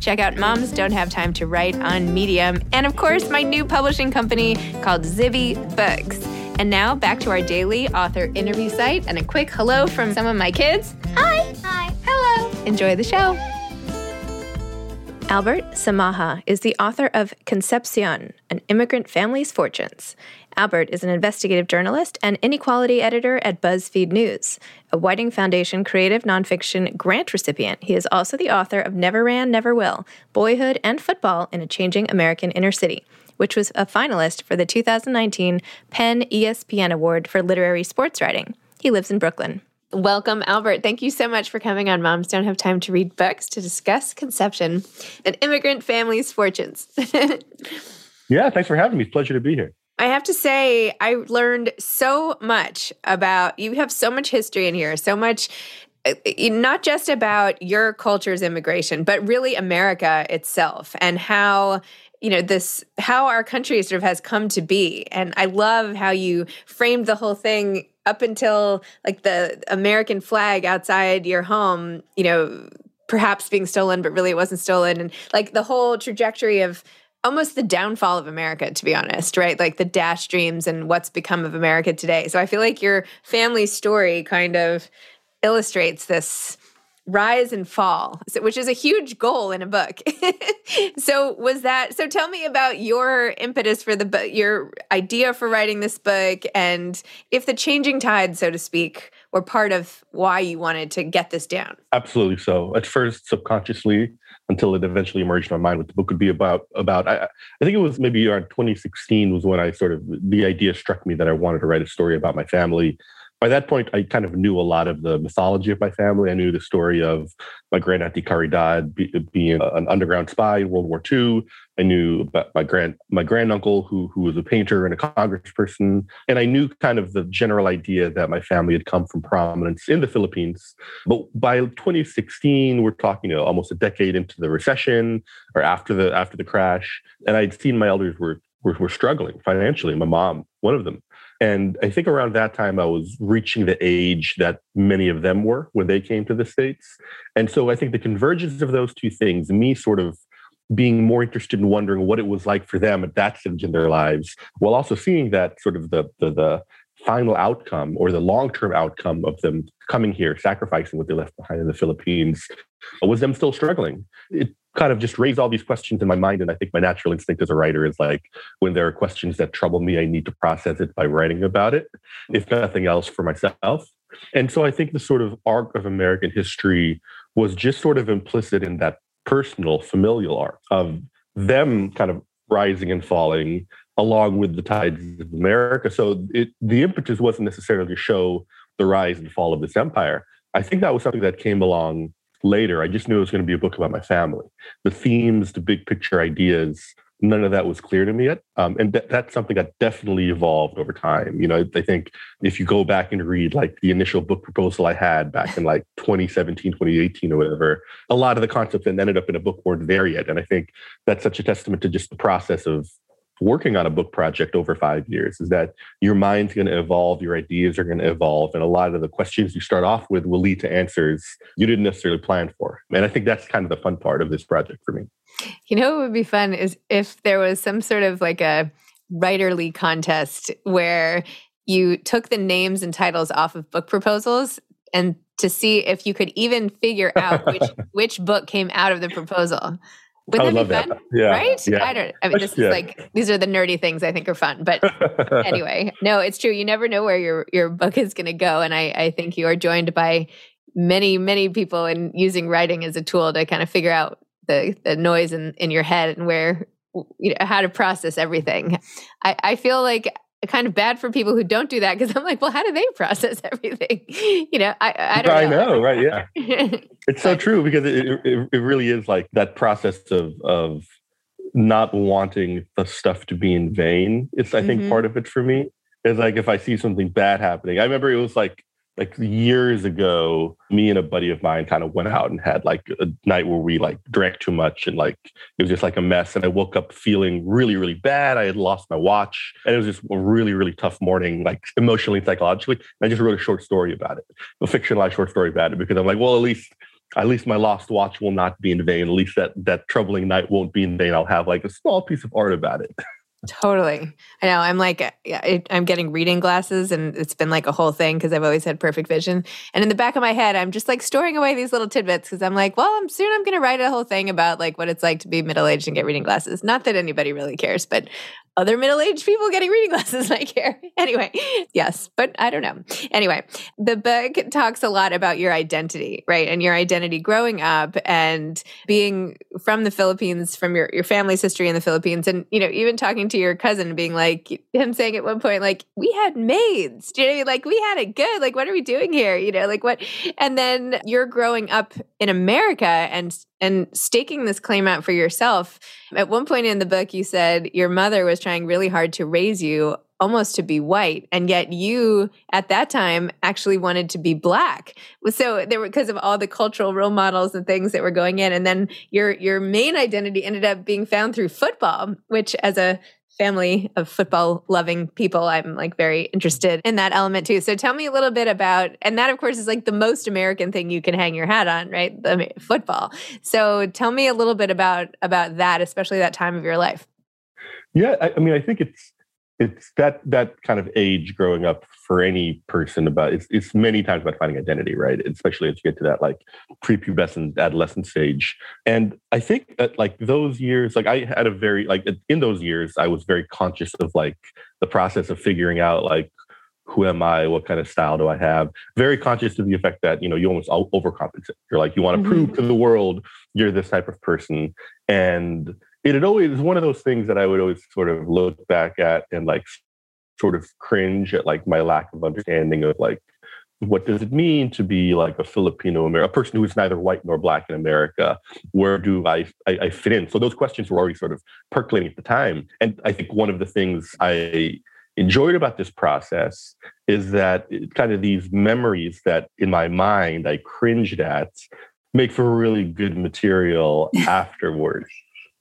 Check out Moms Don't Have Time to Write on Medium. And of course, my new publishing company called Zibby Books. And now back to our daily author interview site and a quick hello from some of my kids. Hi. Hi. Hello. Enjoy the show. Albert Samaha is the author of Concepcion, An Immigrant Family's Fortunes. Albert is an investigative journalist and inequality editor at BuzzFeed News, a Whiting Foundation creative nonfiction grant recipient. He is also the author of Never Ran, Never Will Boyhood and Football in a Changing American Inner City, which was a finalist for the 2019 PEN ESPN Award for Literary Sports Writing. He lives in Brooklyn. Welcome, Albert. Thank you so much for coming on Moms Don't Have Time to Read Books to discuss Concepcion and immigrant families' fortunes. yeah, thanks for having me. Pleasure to be here. I have to say, I learned so much about you have so much history in here, so much uh, not just about your culture's immigration, but really America itself and how you know this how our country sort of has come to be. And i love how you framed the whole thing up until like the american flag outside your home you know perhaps being stolen but really it wasn't stolen. And like the whole trajectory of almost the downfall of America, to be honest, right? Like the dash dreams and what's become of America today. So I feel like your family story kind of illustrates this rise and fall, which is a huge goal in a book. so was that so tell me about your impetus for the your idea for writing this book and if the changing tide so to speak were part of why you wanted to get this down. Absolutely so. At first subconsciously until it eventually emerged in my mind what the book would be about about I, I think it was maybe around 2016 was when I sort of the idea struck me that I wanted to write a story about my family by that point, I kind of knew a lot of the mythology of my family. I knew the story of my grand auntie Caridad be, being an underground spy in World War II. I knew about my grand my granduncle who who was a painter and a congressperson, and I knew kind of the general idea that my family had come from prominence in the Philippines. But by 2016, we're talking you know, almost a decade into the recession or after the after the crash, and I'd seen my elders were were, were struggling financially. My mom, one of them, and I think around that time, I was reaching the age that many of them were when they came to the States. And so I think the convergence of those two things, me sort of being more interested in wondering what it was like for them at that stage in their lives, while also seeing that sort of the, the, the final outcome or the long-term outcome of them coming here, sacrificing what they left behind in the Philippines, was them still struggling. It kind of just raised all these questions in my mind. And I think my natural instinct as a writer is like, when there are questions that trouble me, I need to process it by writing about it, if nothing else for myself. And so I think the sort of arc of American history was just sort of implicit in that personal, familial arc of them kind of rising and falling along with the tides of America. So it, the impetus wasn't necessarily to show the rise and fall of this empire. I think that was something that came along later. I just knew it was going to be a book about my family. The themes, the big picture ideas, none of that was clear to me yet. Um, and th- that's something that definitely evolved over time. You know, I think if you go back and read like the initial book proposal I had back in like 2017, 2018 or whatever, a lot of the concepts that ended up in a book weren't there yet. And I think that's such a testament to just the process of working on a book project over five years is that your mind's going to evolve, your ideas are going to evolve, and a lot of the questions you start off with will lead to answers you didn't necessarily plan for. And I think that's kind of the fun part of this project for me. You know what would be fun is if there was some sort of like a writerly contest where you took the names and titles off of book proposals and to see if you could even figure out which which book came out of the proposal. Wouldn't that be fun? That. Yeah. Right? Yeah. I don't I mean this yeah. is like these are the nerdy things I think are fun. But anyway, no, it's true. You never know where your your book is gonna go. And I, I think you are joined by many, many people in using writing as a tool to kind of figure out the the noise in, in your head and where you know how to process everything. I, I feel like kind of bad for people who don't do that because I'm like, well, how do they process everything? you know, I, I don't. I know. know, right? Yeah, it's so true because it, it, it really is like that process of of not wanting the stuff to be in vain. It's I think mm-hmm. part of it for me is like if I see something bad happening. I remember it was like like years ago, me and a buddy of mine kind of went out and had like a night where we like drank too much and like it was just like a mess. And I woke up feeling really, really bad. I had lost my watch and it was just a really, really tough morning, like emotionally, psychologically. And I just wrote a short story about it, a fictionalized short story about it because I'm like, well, at least at least my lost watch will not be in vain. At least that that troubling night won't be in vain. I'll have like a small piece of art about it. Totally. I know. I'm like, uh, I'm getting reading glasses, and it's been like a whole thing because I've always had perfect vision. And in the back of my head, I'm just like storing away these little tidbits because I'm like, well, I'm soon I'm going to write a whole thing about like what it's like to be middle aged and get reading glasses. Not that anybody really cares, but other middle-aged people getting reading glasses I care. Anyway, yes, but I don't know. Anyway, the book talks a lot about your identity, right? And your identity growing up and being from the Philippines, from your, your family's history in the Philippines. And, you know, even talking to your cousin being like, him saying at one point, like, we had maids. Do you know what I mean? Like, we had it good. Like, what are we doing here? You know, like what? And then you're growing up in America and and staking this claim out for yourself. At one point in the book, you said your mother was trying really hard to raise you almost to be white and yet you at that time actually wanted to be black so there were because of all the cultural role models and things that were going in and then your your main identity ended up being found through football which as a family of football loving people, I'm like very interested in that element too. So tell me a little bit about, and that of course is like the most American thing you can hang your hat on, right? The football. So tell me a little bit about about that, especially that time of your life. Yeah, I, I mean, I think it's it's that that kind of age growing up for any person about it's, it's many times about finding identity right especially as you get to that like prepubescent adolescent stage and i think that like those years like i had a very like in those years i was very conscious of like the process of figuring out like who am I? What kind of style do I have? Very conscious of the effect that you know you almost overcompensate. You're like you want to mm-hmm. prove to the world you're this type of person, and it had always one of those things that I would always sort of look back at and like sort of cringe at like my lack of understanding of like what does it mean to be like a Filipino American, a person who is neither white nor black in America? Where do I, I, I fit in? So those questions were already sort of percolating at the time. And I think one of the things I enjoyed about this process is that kind of these memories that in my mind I cringed at make for really good material afterwards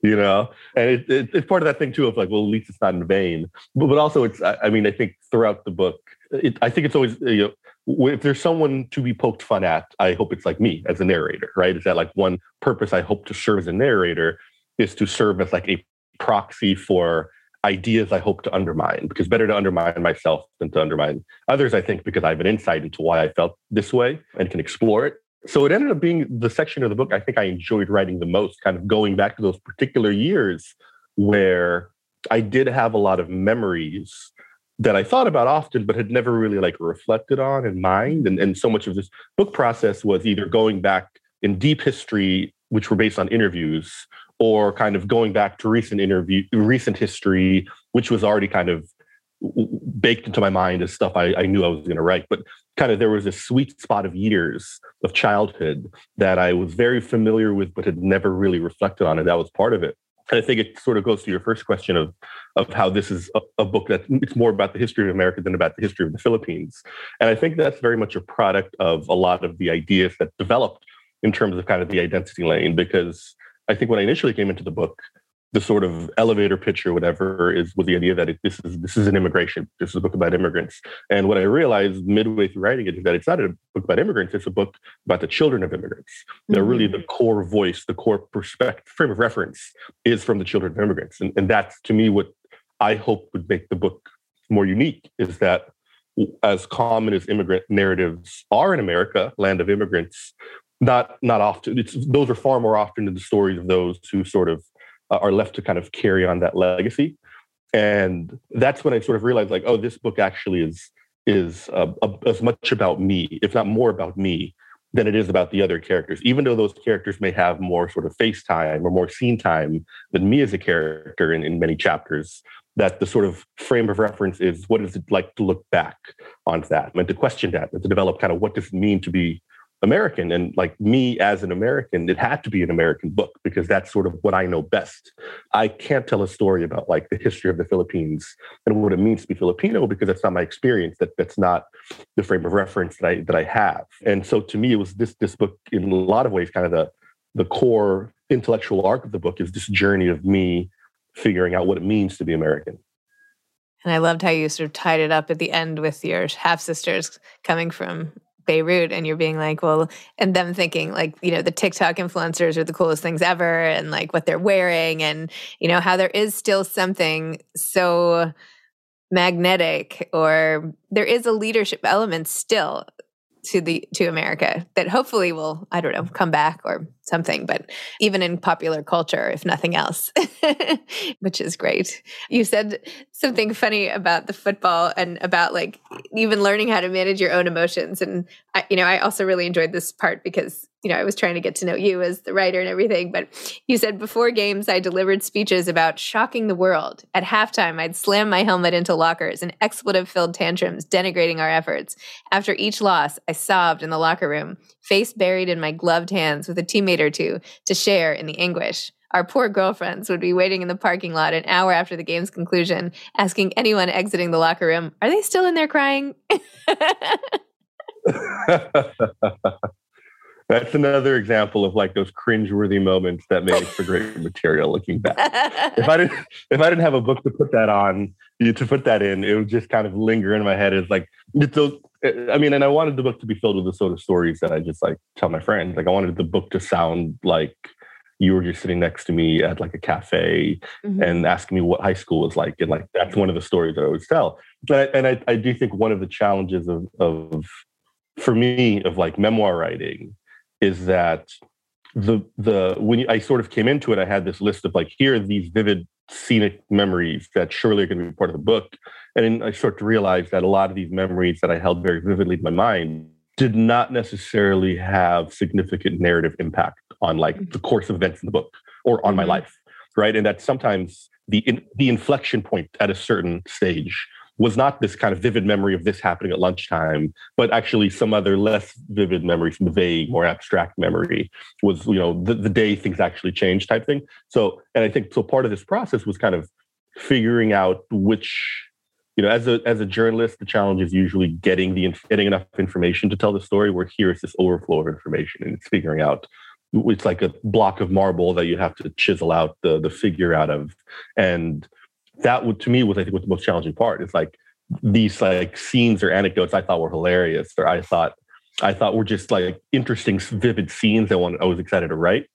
you know? And it, it, it's part of that thing too of like well at least it's not in vain. But, but also it's I, I mean i think throughout the book it, i think it's always you know if there's someone to be poked fun at i hope it's like me as a narrator right? Is that like one purpose i hope to serve as a narrator is to serve as like a proxy for ideas i hope to undermine because better to undermine myself than to undermine others i think because i have an insight into why i felt this way and can explore it so it ended up being the section of the book I think I enjoyed writing the most, kind of going back to those particular years where I did have a lot of memories that I thought about often, but had never really like reflected on in mind. And, and so much of this book process was either going back in deep history, which were based on interviews, or kind of going back to recent interview, recent history, which was already kind of baked into my mind as stuff I, I knew I was going to write. But kind of there was a sweet spot of years of childhood that I was very familiar with, but had never really reflected on, and that was part of it. And I think it sort of goes to your first question of of how this is a, a, book that it's more about the history of America than about the history of the Philippines. And I think that's very much a product of a lot of the ideas that developed in terms of kind of the identity lane. Because I think when I initially came into the book, the sort of elevator pitch or whatever is was the idea that it, this is this is an immigration. This is a book about immigrants. And what I realized midway through writing it is that it's not a book about immigrants. It's a book about the children of immigrants. Mm-hmm. They're really the core voice, the core perspective, frame of reference is from the children of immigrants. And, and that's to me what I hope would make the book more unique is that as common as immigrant narratives are in America, land of immigrants, not not often. It's those are far more often the stories of those who sort of uh, are left to kind of carry on that legacy. And that's when I sort of realized, like, oh, this book actually is is uh, as much about me, if not more about me, than it is about the other characters. Even though those characters may have more sort of face time or more scene time than me as a character in, in many chapters, that the sort of frame of reference is what is it like to look back on that and to question that and to develop kind of what does it mean to be American. And like me as an American, it had to be an American book because that's sort of what I know best. I can't tell a story about like the history of the Philippines and what it means to be Filipino because that's not my experience. That that's not the frame of reference that I that I have. And so to me, it was this this book in a lot of ways kind of the the core intellectual arc of the book is this journey of me figuring out what it means to be American. And I loved how you sort of tied it up at the end with your half sisters coming from Beirut and you're being like, well, and them thinking like, you know, the TikTok influencers are the coolest things ever and like what they're wearing and, you know, how there is still something so magnetic or there is a leadership element still to the to America that hopefully will I don't know come back or something but even in popular culture if nothing else which is great. You said something funny about the football and about like even learning how to manage your own emotions. And I, you know I also really enjoyed this part because you know, I was trying to get to know you as the writer and everything, but you said before games, I delivered speeches about shocking the world. At halftime, I'd slam my helmet into lockers and expletive filled tantrums denigrating our efforts. After each loss, I sobbed in the locker room, face buried in my gloved hands with a teammate or two to share in the anguish. Our poor girlfriends would be waiting in the parking lot an hour after the game's conclusion, asking anyone exiting the locker room, Are they still in there crying? That's another example of like those cringeworthy moments that make for great material looking back. if I didn't if I didn't have a book to put that on, to put that in, it would just kind of linger in my head. It's like it's those I mean, and I wanted the book to be filled with the sort of stories that I just like tell my friends. Like I wanted the book to sound like you were just sitting next to me at like a cafe mm-hmm. and asking me what high school was like. And like that's one of the stories that I always tell. And I, and I, I do think one of the challenges of, of for me of like memoir writing is that the the when I sort of came into it, I had this list of like here are these vivid scenic memories that surely are going to be part of the book, and then I start to realize that a lot of these memories that I held very vividly in my mind did not necessarily have significant narrative impact on like mm-hmm. the course of events in the book or on my mm-hmm. life, right? And that sometimes the in, the inflection point at a certain stage was not this kind of vivid memory of this happening at lunchtime, but actually some other less vivid memory, some vague, more abstract memory was, you know, the, the day things actually changed type thing. So, and I think so part of this process was kind of figuring out which, you know, as a as a journalist, the challenge is usually getting the getting enough information to tell the story. Where here is this overflow of information, and it's figuring out it's like a block of marble that you have to chisel out the the figure out of and that would to me was I think was the most challenging part. It's like these like scenes or anecdotes I thought were hilarious, or I thought I thought were just like interesting, vivid scenes that one I was excited to write,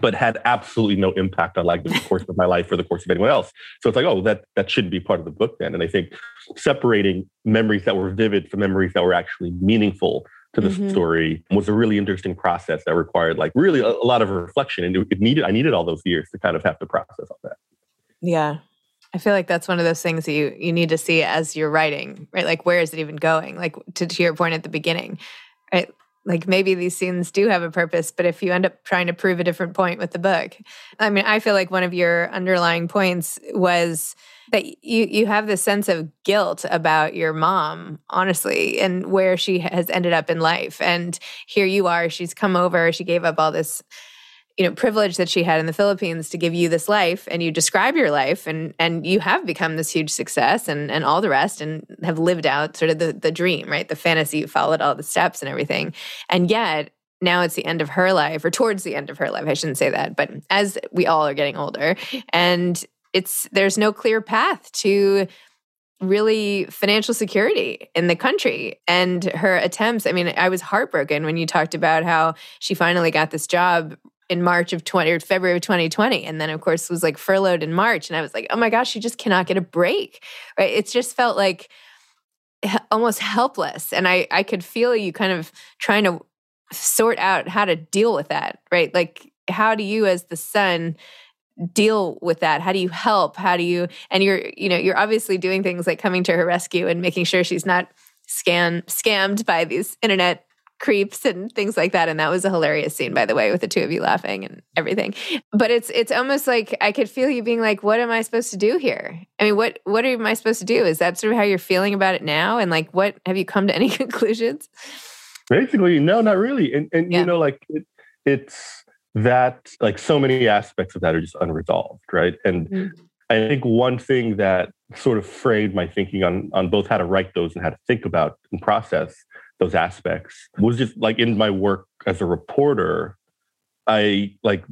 but had absolutely no impact on like the course of my life or the course of anyone else. So it's like, oh, that that shouldn't be part of the book then. And I think separating memories that were vivid from memories that were actually meaningful to the mm-hmm. story was a really interesting process that required like really a, a lot of reflection. And it, it needed I needed all those years to kind of have to process all that. Yeah, I feel like that's one of those things that you you need to see as you're writing, right? Like where is it even going? Like to, to your point at the beginning, right? Like maybe these scenes do have a purpose, but if you end up trying to prove a different point with the book, I mean, I feel like one of your underlying points was that you you have this sense of guilt about your mom honestly and where she has ended up in life and here you are she's come over she gave up all this you know privilege that she had in the Philippines to give you this life and you describe your life and and you have become this huge success and and all the rest and have lived out sort of the the dream right? The fantasy you followed all the steps and everything. And yet now it's the end of her life or towards the end of her life i shouldn't say that but as we all are getting older and it's there's no clear path to really financial security in the country. And her attempts i mean i was heartbroken when you talked about how she finally got this job in march of 20 or february of 2020 and then of course was like furloughed in march and i was like oh my gosh she just cannot get a break right? It's just felt like almost helpless and i i could feel you kind of trying to sort out how to deal with that right? Like how do you as the son deal with that? How do you help? How do you and you're you know you're obviously doing things like coming to her rescue and making sure she's not scan scammed by these internet creeps and things like that. And that was a hilarious scene by the way with the two of you laughing and everything. But it's it's almost like i could feel you being like what am i supposed to do here? I mean what what am i supposed to do? Is that sort of how you're feeling about it now? And like what have you come to any conclusions? Basically no not really. And and yeah. you know like it, it's that like so many aspects of that are just unresolved right? And mm-hmm. i think one thing that sort of framed my thinking on on both how to write those and how to think about and process those aspects was just like in my work as a reporter i like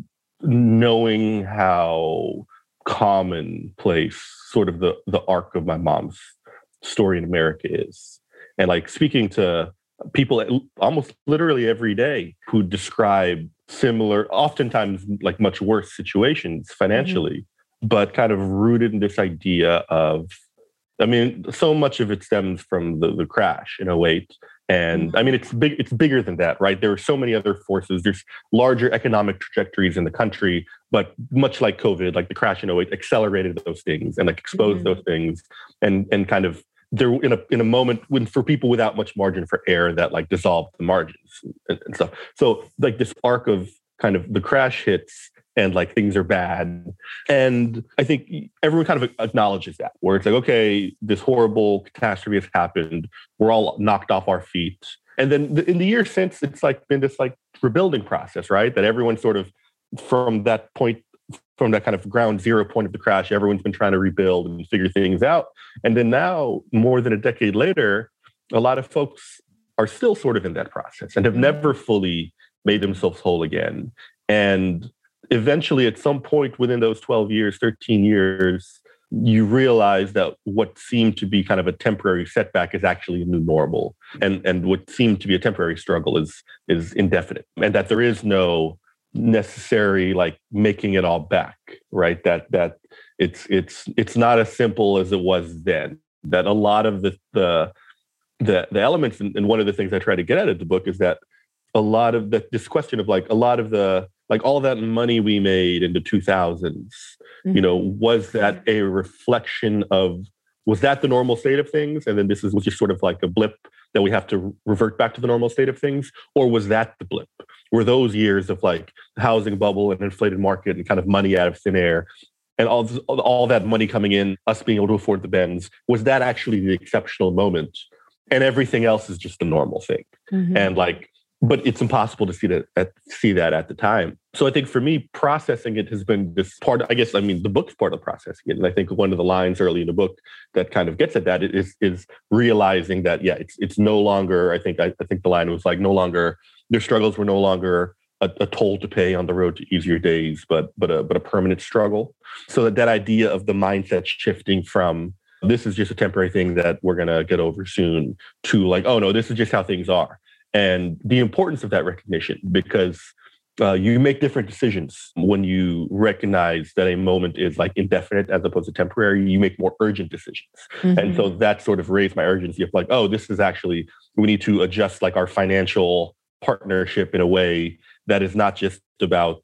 knowing how commonplace sort of the the arc of my mom's story in america is and like speaking to people almost literally every day who describe similar, oftentimes like much worse situations financially, mm-hmm. but kind of rooted in this idea of, I mean, so much of it stems from the, the crash in 08. And mm-hmm. I mean, it's big, it's bigger than that, right? There are so many other forces. There's larger economic trajectories in the country, but much like COVID, like the crash in 08 accelerated those things and like exposed mm-hmm. those things and, and kind of there in a in a moment when for people without much margin for error that like dissolved the margins and, and, stuff. So like this arc of kind of the crash hits and like things are bad. And I think everyone kind of acknowledges that, where it's like, okay, this horrible catastrophe has happened. We're all knocked off our feet. And then in the years since, it's like been this like rebuilding process, right? That everyone sort of from that point from that kind of ground zero point of the crash, everyone's been trying to rebuild and figure things out. And then now, more than a decade later, a lot of folks are still sort of in that process and have never fully made themselves whole again. And eventually, at some point within those 12 years, 13 years, you realize that what seemed to be kind of a temporary setback is actually a new normal. And, and what seemed to be a temporary struggle is, is indefinite. And that there is no necessary like making it all back right that that it's it's it's not as simple as it was then that a lot of the the the, the elements and, one of the things i try to get out of the book is that a lot of the this question of like a lot of the like all that money we made in the 2000s mm-hmm. you know was that a reflection of was that the normal state of things? And then this is was just sort of like a blip that we have to revert back to the normal state of things? Or was that the blip? Were those years of like housing bubble and inflated market and kind of money out of thin air and all, all that money coming in us being able to afford the Benz was that actually the exceptional moment? And everything else is just the normal thing. Mm-hmm. and like but it's impossible to see that at, see that at the time. So I think for me, processing it has been this part. I guess I mean the book's part of processing it, and I think one of the lines early in the book that kind of gets at that is is realizing that yeah, it's it's no longer. I think I, I think the line was like no longer their struggles were no longer a, a, toll to pay on the road to easier days, but but a but a permanent struggle. So that that idea of the mindset shifting from this is just a temporary thing that we're gonna get over soon to like oh no, this is just how things are and the importance of that recognition because uh, you make different decisions when you recognize that a moment is like indefinite as opposed to temporary you make more urgent decisions mm-hmm. and so that sort of raised my urgency of like oh this is actually we need to adjust like our financial partnership in a way that is not just about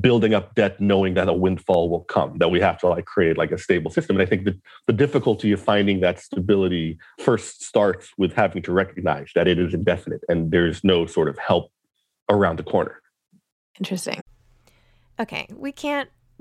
building up debt knowing that a windfall will come that we have to like create like a stable system. And i think that the difficulty of finding that stability first starts with having to recognize that it is indefinite and there's no sort of help around the corner. Interesting. Okay we can't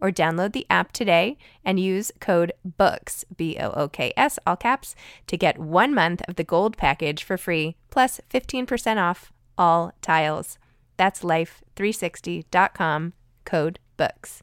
or download the app today and use code BOOKS, B O O K S, all caps, to get one month of the gold package for free, plus 15% off all tiles. That's life360.com, code BOOKS.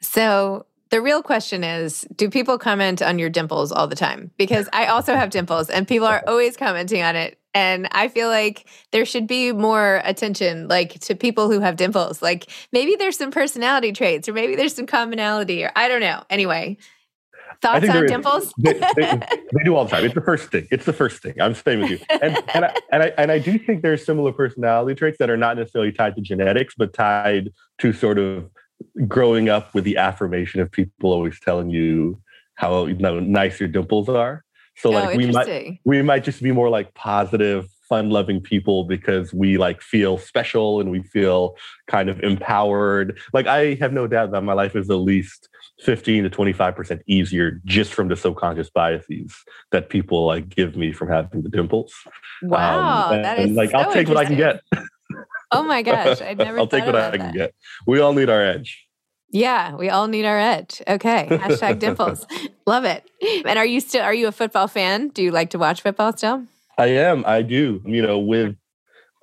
So, the real question is do people comment on your dimples all the time? Because I also have dimples and people are always commenting on it and I feel like there should be more attention like to people who have dimples. Like maybe there's some personality traits or maybe there's some commonality or I don't know. Anyway, thoughts on dimples? They, they, they, do all the time. It's the first thing. It's the first thing. I'm staying with you. And, and, I, and, I, and I do think there's similar personality traits that are not necessarily tied to genetics, but tied to sort of growing up with the affirmation of people always telling you how nice your dimples are. So like oh, we might we might just be more like positive, fun-loving people because we like feel special and we feel kind of empowered. Like I have no doubt that my life is at least 15 to 25% easier just from the subconscious biases that people like give me from having the dimples. Wow. Um, and, that is and, like so I'll take what I can get. Oh my gosh. I never I'll take what I that. can get. We all need our edge. Yeah, we all need our edge. Okay. Hashtag dimples. Love it. And are you still are you a football fan? Do you like to watch football still? I am. I do. You know, with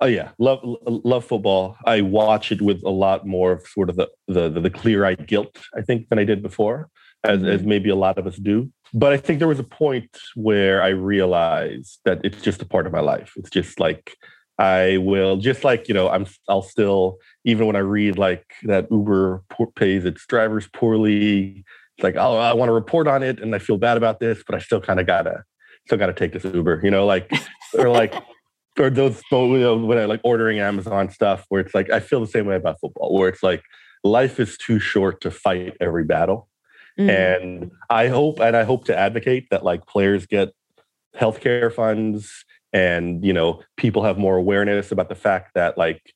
oh yeah, love love football. I watch it with a lot more of sort of the the the, the clear eyed guilt, I think, than I did before, as mm-hmm. as maybe a lot of us do. But I think there was a point where I realized that it's just a part of my life. It's just like I will just like you know I'm I'll still even when I read like that Uber pays its drivers poorly. It's like oh I want to report on it and I feel bad about this, but I still kind of gotta still gotta take this Uber. You know like or like or those you know, when I like ordering Amazon stuff where it's like I feel the same way about football where it's like life is too short to fight every battle. Mm. And I hope and I hope to advocate that like players get healthcare funds and you know people have more awareness about the fact that like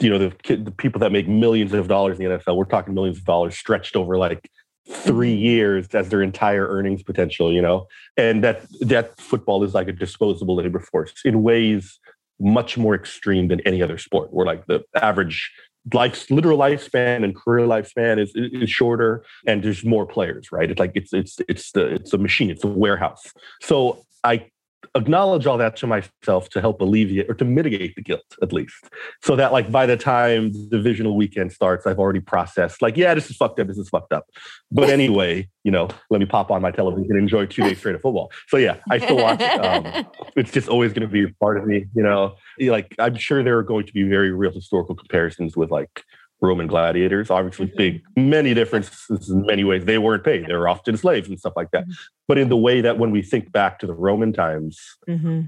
you know the, the people that make millions of dollars in the NFL we're talking millions of dollars stretched over like 3 mm-hmm. years as their entire earnings potential you know? And that that football is like a disposable labor force in ways much more extreme than any other sport where like the average life literal lifespan and career lifespan is, is shorter and there's more players right? It's like it's it's it's the it's a machine it's a warehouse. So i acknowledge all that to myself to help alleviate or to mitigate the guilt at least. So that like by the time the divisional weekend starts i've already processed like yeah this is fucked up this is fucked up. But anyway you know let me pop on my television and enjoy two days straight of football. So yeah i still watch um, it's just always going to be a part of me you know? Like i'm sure there are going to be very real historical comparisons with like Roman gladiators, obviously mm-hmm. big, many differences in many ways. They weren't paid. They were often slaves and stuff like that. Mm-hmm. But in the way that when we think back to the Roman times, mm-hmm.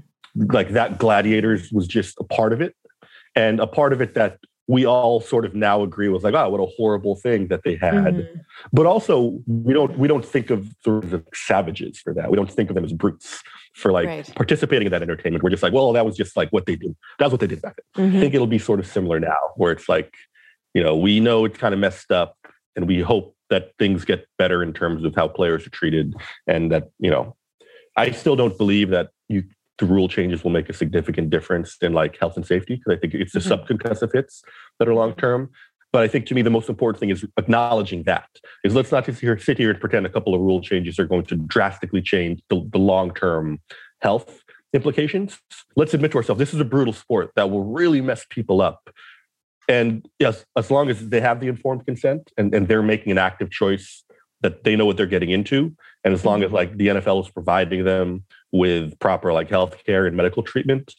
like that gladiators was just a part of it. And a part of it that we all sort of now agree was like, oh, what a horrible thing that they had. Mm-hmm. But also we don't we don't think of the savages for that. We don't think of them as brutes for like right. participating in that entertainment. We're just like, well, that was just like what they did. That's what they did back then. I think it'll be sort of similar now, where it's like, you know, we know it's kind of messed up. and we hope that things get better in terms of how players are treated, and that you know, I still don't believe that you the rule changes will make a significant difference in like health and safety because I think it's the mm-hmm. subconcussive hits that are long term. But I think to me the most important thing is acknowledging that is let's not just here, sit here and pretend a couple of rule changes are going to drastically change the, the long term health implications. Let's admit to ourselves this is a brutal sport that will really mess people up. And yes, as long as they have the informed consent and, and they're making an active choice that they know what they're getting into, and as long as mm-hmm. like the NFL is providing them with proper like healthcare and medical treatment,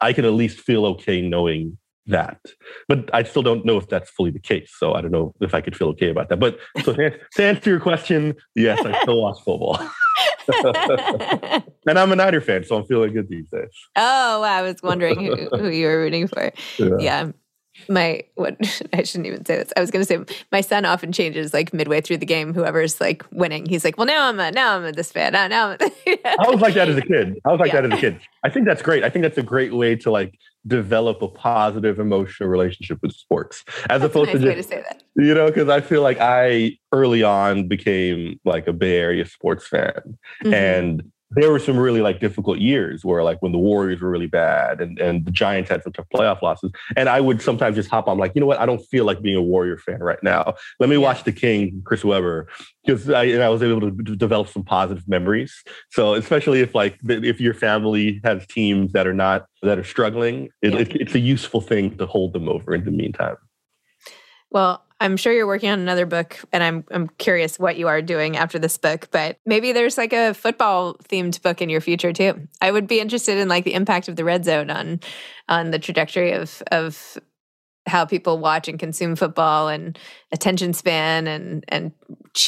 I can at least feel okay knowing that. But I still don't know if that's fully the case. So I don't know if I could feel okay about that. But so to answer your question, yes, I still watch football. and I'm a Niner fan, so I'm feeling good these days. Oh, I was wondering who, who you were rooting for. Yeah. yeah. My what I shouldn't even say this. I was going to say my son often changes like midway through the game. Whoever's like winning, he's like, "Well, now I'm a now I'm a this fan. Now, now I was like that as a kid. I was like yeah. that as a kid. I think that's great. I think that's a great way to like develop a positive emotional relationship with sports as That's opposed nice to just, to you know because i feel like i early on became like a bay area sports fan mm-hmm. and there were some really like difficult years where like when the Warriors were really bad and, and the Giants had some tough playoff losses. And I would sometimes just hop on like, you know what, I don't feel like being a Warrior fan right now. Let me watch the King, Chris Webber, because I, I was able to develop some positive memories. So especially if like if your family has teams that are not that are struggling, it, yeah. it, it's a useful thing to hold them over in the meantime. Well, I'm sure you're working on another book, and I'm I'm curious what you are doing after this book. But maybe there's like a football themed book in your future too. I would be interested in like the impact of the red zone on on the trajectory of of how people watch and consume football and attention span and and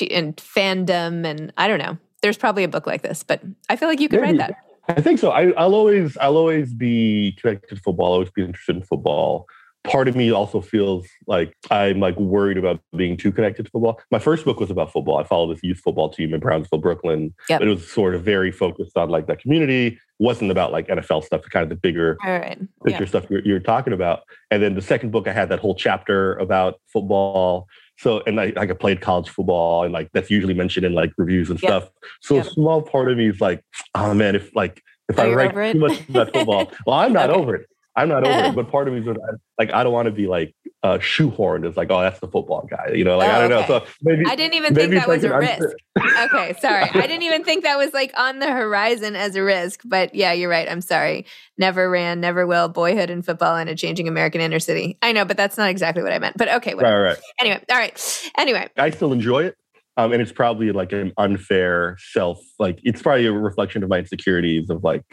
and fandom and I don't know. There's probably a book like this, but I feel like you could maybe. write that. I think so. I, will always I'll always be connected to football. I'll always be interested in football part of me also feels like I'm like worried about being too connected to football. My first book was about football. I followed this youth football team in Brownsville, Brooklyn. Yep. It was sort of very focused on like that community. wasn't about like NFL stuff, kind of the bigger right. picture stuff you're, you're, talking about. And then the second book, I had that whole chapter about football. So and I like I played college football and like that's usually mentioned in like reviews and yep. stuff. So yep. a small part of me is like, oh man, if like if I write too much about football, well, I'm not okay. over it. I'm not over it, but part of me is like I don't want to be like uh, shoehorned as like oh that's the football guy, you know? Like oh, I don't okay. know. So maybe I didn't even think that was a risk. okay, sorry, I didn't even think that was like on the horizon as a risk. But yeah, you're right. I'm sorry. Never ran, never will. Boyhood and football in a changing American inner city. I know, but that's not exactly what I meant. But okay, whatever. Right, right. Anyway, all right. Anyway, I still enjoy it. Um, and it's probably like an unfair self like it's probably a reflection of my insecurities of like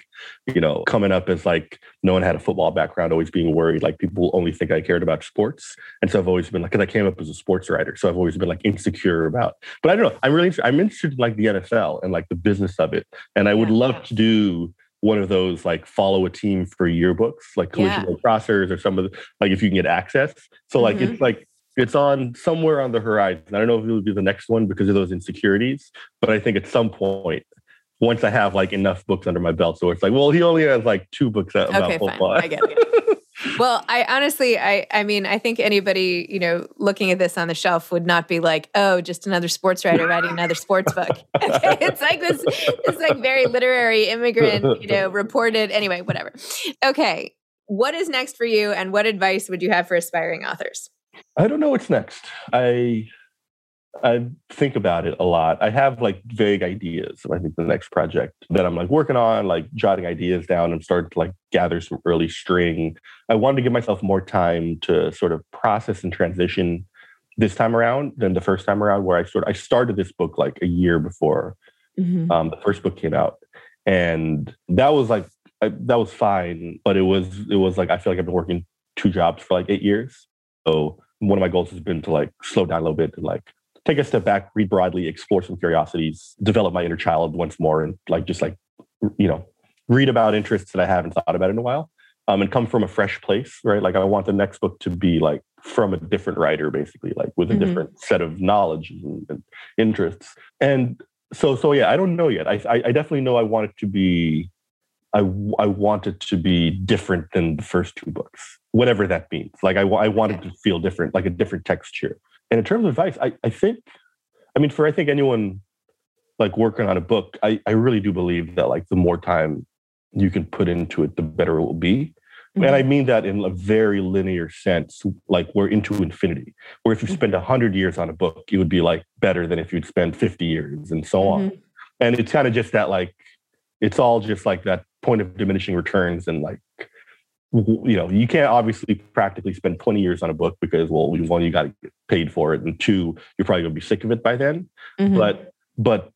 you know coming up as like no one had a football background always being worried like people only think i cared about sports and so i've always been like because i came up as a sports writer so i've always been like insecure about but i don't know i'm really i'm interested in like the nfl and like the business of it and i would yeah, love to do one of those like follow a team for yearbooks like collision yeah. crossers or some of the like if you can get access so like mm-hmm. it's like it's on somewhere on the horizon. I don't know if it'll be the next one because of those insecurities, but I think at some point, once I have like enough books under my belt, so it's like, well, he only has like two books about okay, football. Fine. I get it. well, I honestly, I, I mean, I think anybody, you know, looking at this on the shelf would not be like, oh, just another sports writer writing another sports book. Okay? it's like this, it's like very literary immigrant, you know, reported. Anyway, whatever. Okay, what is next for you, and what advice would you have for aspiring authors? I don't know what's next. I I think about it a lot. I have like vague ideas. I think the next project that I'm like working on, like jotting ideas down and starting to like gather some early string. I wanted to give myself more time to sort of process and transition this time around than the first time around, where I sort of I started this book like a year before mm-hmm. um, the first book came out, and that was like I, that was fine, but it was it was like I feel like I've been working two jobs for like eight years, one of my goals has been to like slow down a little bit and like take a step back, read broadly, explore some curiosities, develop my inner child once more, and like just like you know read about interests that I haven't thought about in a while, um, and come from a fresh place, right? Like I want the next book to be like from a different writer, basically, like with a mm-hmm. different set of knowledge and, and, interests. And so, so yeah, I don't know yet. I, I, I definitely know I want it to be I, I want it to be different than the first two books, whatever that means. Like I, I wanted to feel different, like a different texture And in terms of advice, I, I think, I mean, for I think anyone like working on a book, I, I really do believe that like the more time you can put into it, the better it will be. Mm-hmm. And I mm-hmm. mean that in a very linear sense, like we're into infinity. Where if you spend 100 years on a book, it would be like better than if you'd spend 50 years and so mm-hmm. on. And it's kind of just that, like, it's all just like that point of diminishing returns. And like, you know, you can't obviously practically spend 20 years on a book because, well, one, you got to get paid for it. And two, you're probably going to be sick of it by then. Mm-hmm. But, but,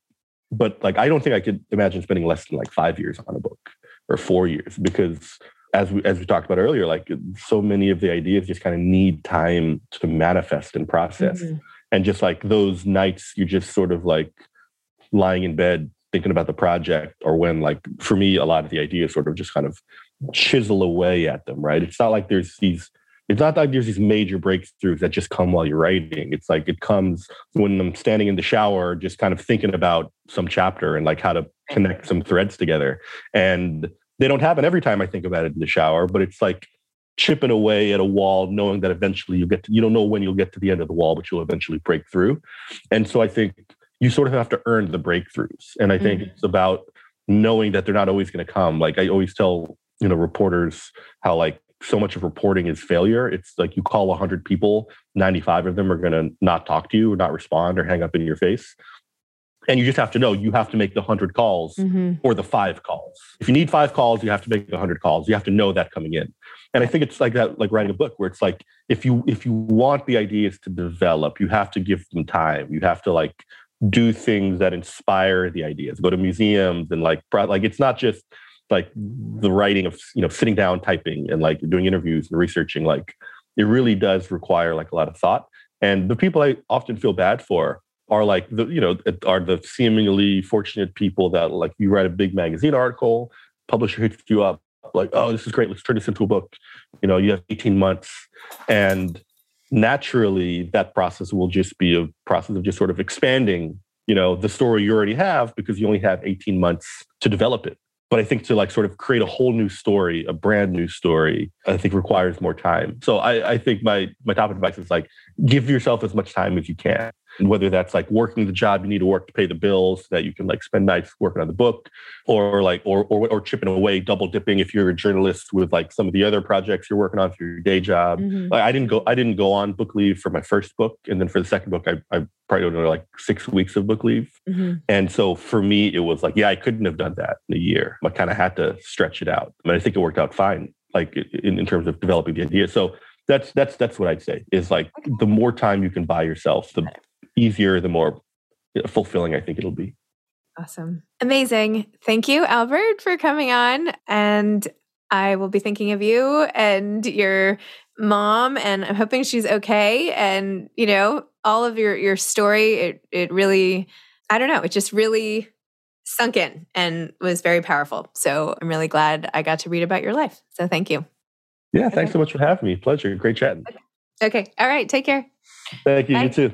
but like, I don't think I could imagine spending less than like five years on a book or four years because as we as we talked about earlier, like so many of the ideas just kind of need time to manifest and process. Mm-hmm. And just like those nights, you're just sort of like lying in bed thinking about the project, or when like for me, a lot of the ideas sort of just kind of chisel away at them, right? It's not like there's these it's not like there's these major breakthroughs that just come while you're writing. It's like it comes when I'm standing in the shower, just kind of thinking about some chapter and like how to connect some threads together. And they don't happen every time I think about it in the shower, but it's like chipping away at a wall, knowing that eventually you get to, you don't know when you'll get to the end of the wall, but you'll eventually break through. And so I think you sort of have to earn the breakthroughs. And I think mm-hmm. it's about knowing that they're not always going to come. Like I always tell, you know, reporters how like so much of reporting is failure. It's like you call 100 people, 95 of them are going to not talk to you or not respond or hang up in your face and you just have to know you have to make the 100 calls mm-hmm. or the five calls if you need five calls you have to make 100 calls you have to know that coming in and i think it's like that like writing a book where it's like if you if you want the ideas to develop you have to give them time you have to like do things that inspire the ideas. Go to museums and like like it's not just like the writing of you know sitting down typing and like doing interviews and researching like it really does require like a lot of thought. And the people i often feel bad for are like the you know are the seemingly fortunate people that like you write a big magazine article publisher hits you up like oh this is great. Let's turn this into a book. You know you have 18 months and naturally that process will just be a process of just sort of expanding you know the story you already have because you only have 18 months to develop it. But i think to like sort of create a whole new story a brand new story i think requires more time. So i, I think my my top advice is like give yourself as much time as you can whether that's like working the job you need to work to pay the bills so that you can like spend nights working on the book or like or, or or chipping away double dipping if you're a journalist with like some of the other projects you're working on for your day job. Mm-hmm. like i didn't go i didn't go on book leave for my first book and then for the second book i, I probably don't know like six weeks of book leave. Mm-hmm. and so for me it was like yeah i couldn't have done that in a year. I kind of had to stretch it out. But i think it worked out fine like in, in terms of developing the idea. So that's that's that's what I'd say is like the more time you can buy yourself, the easier, the more fulfilling I think it'll be. Awesome. Amazing. Thank you, Albert, for coming on. And I will be thinking of you and your mom, and I'm hoping she's okay. And, you know, all of your your story, it it really, I don't know, it just really sunk in and was very powerful. So I'm really glad I got to read about your life. So thank you. Yeah, thanks okay. so much for having me. Pleasure. Great chatting. Okay. okay. All right. Take care. Thank you. Bye. You too.